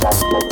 Thank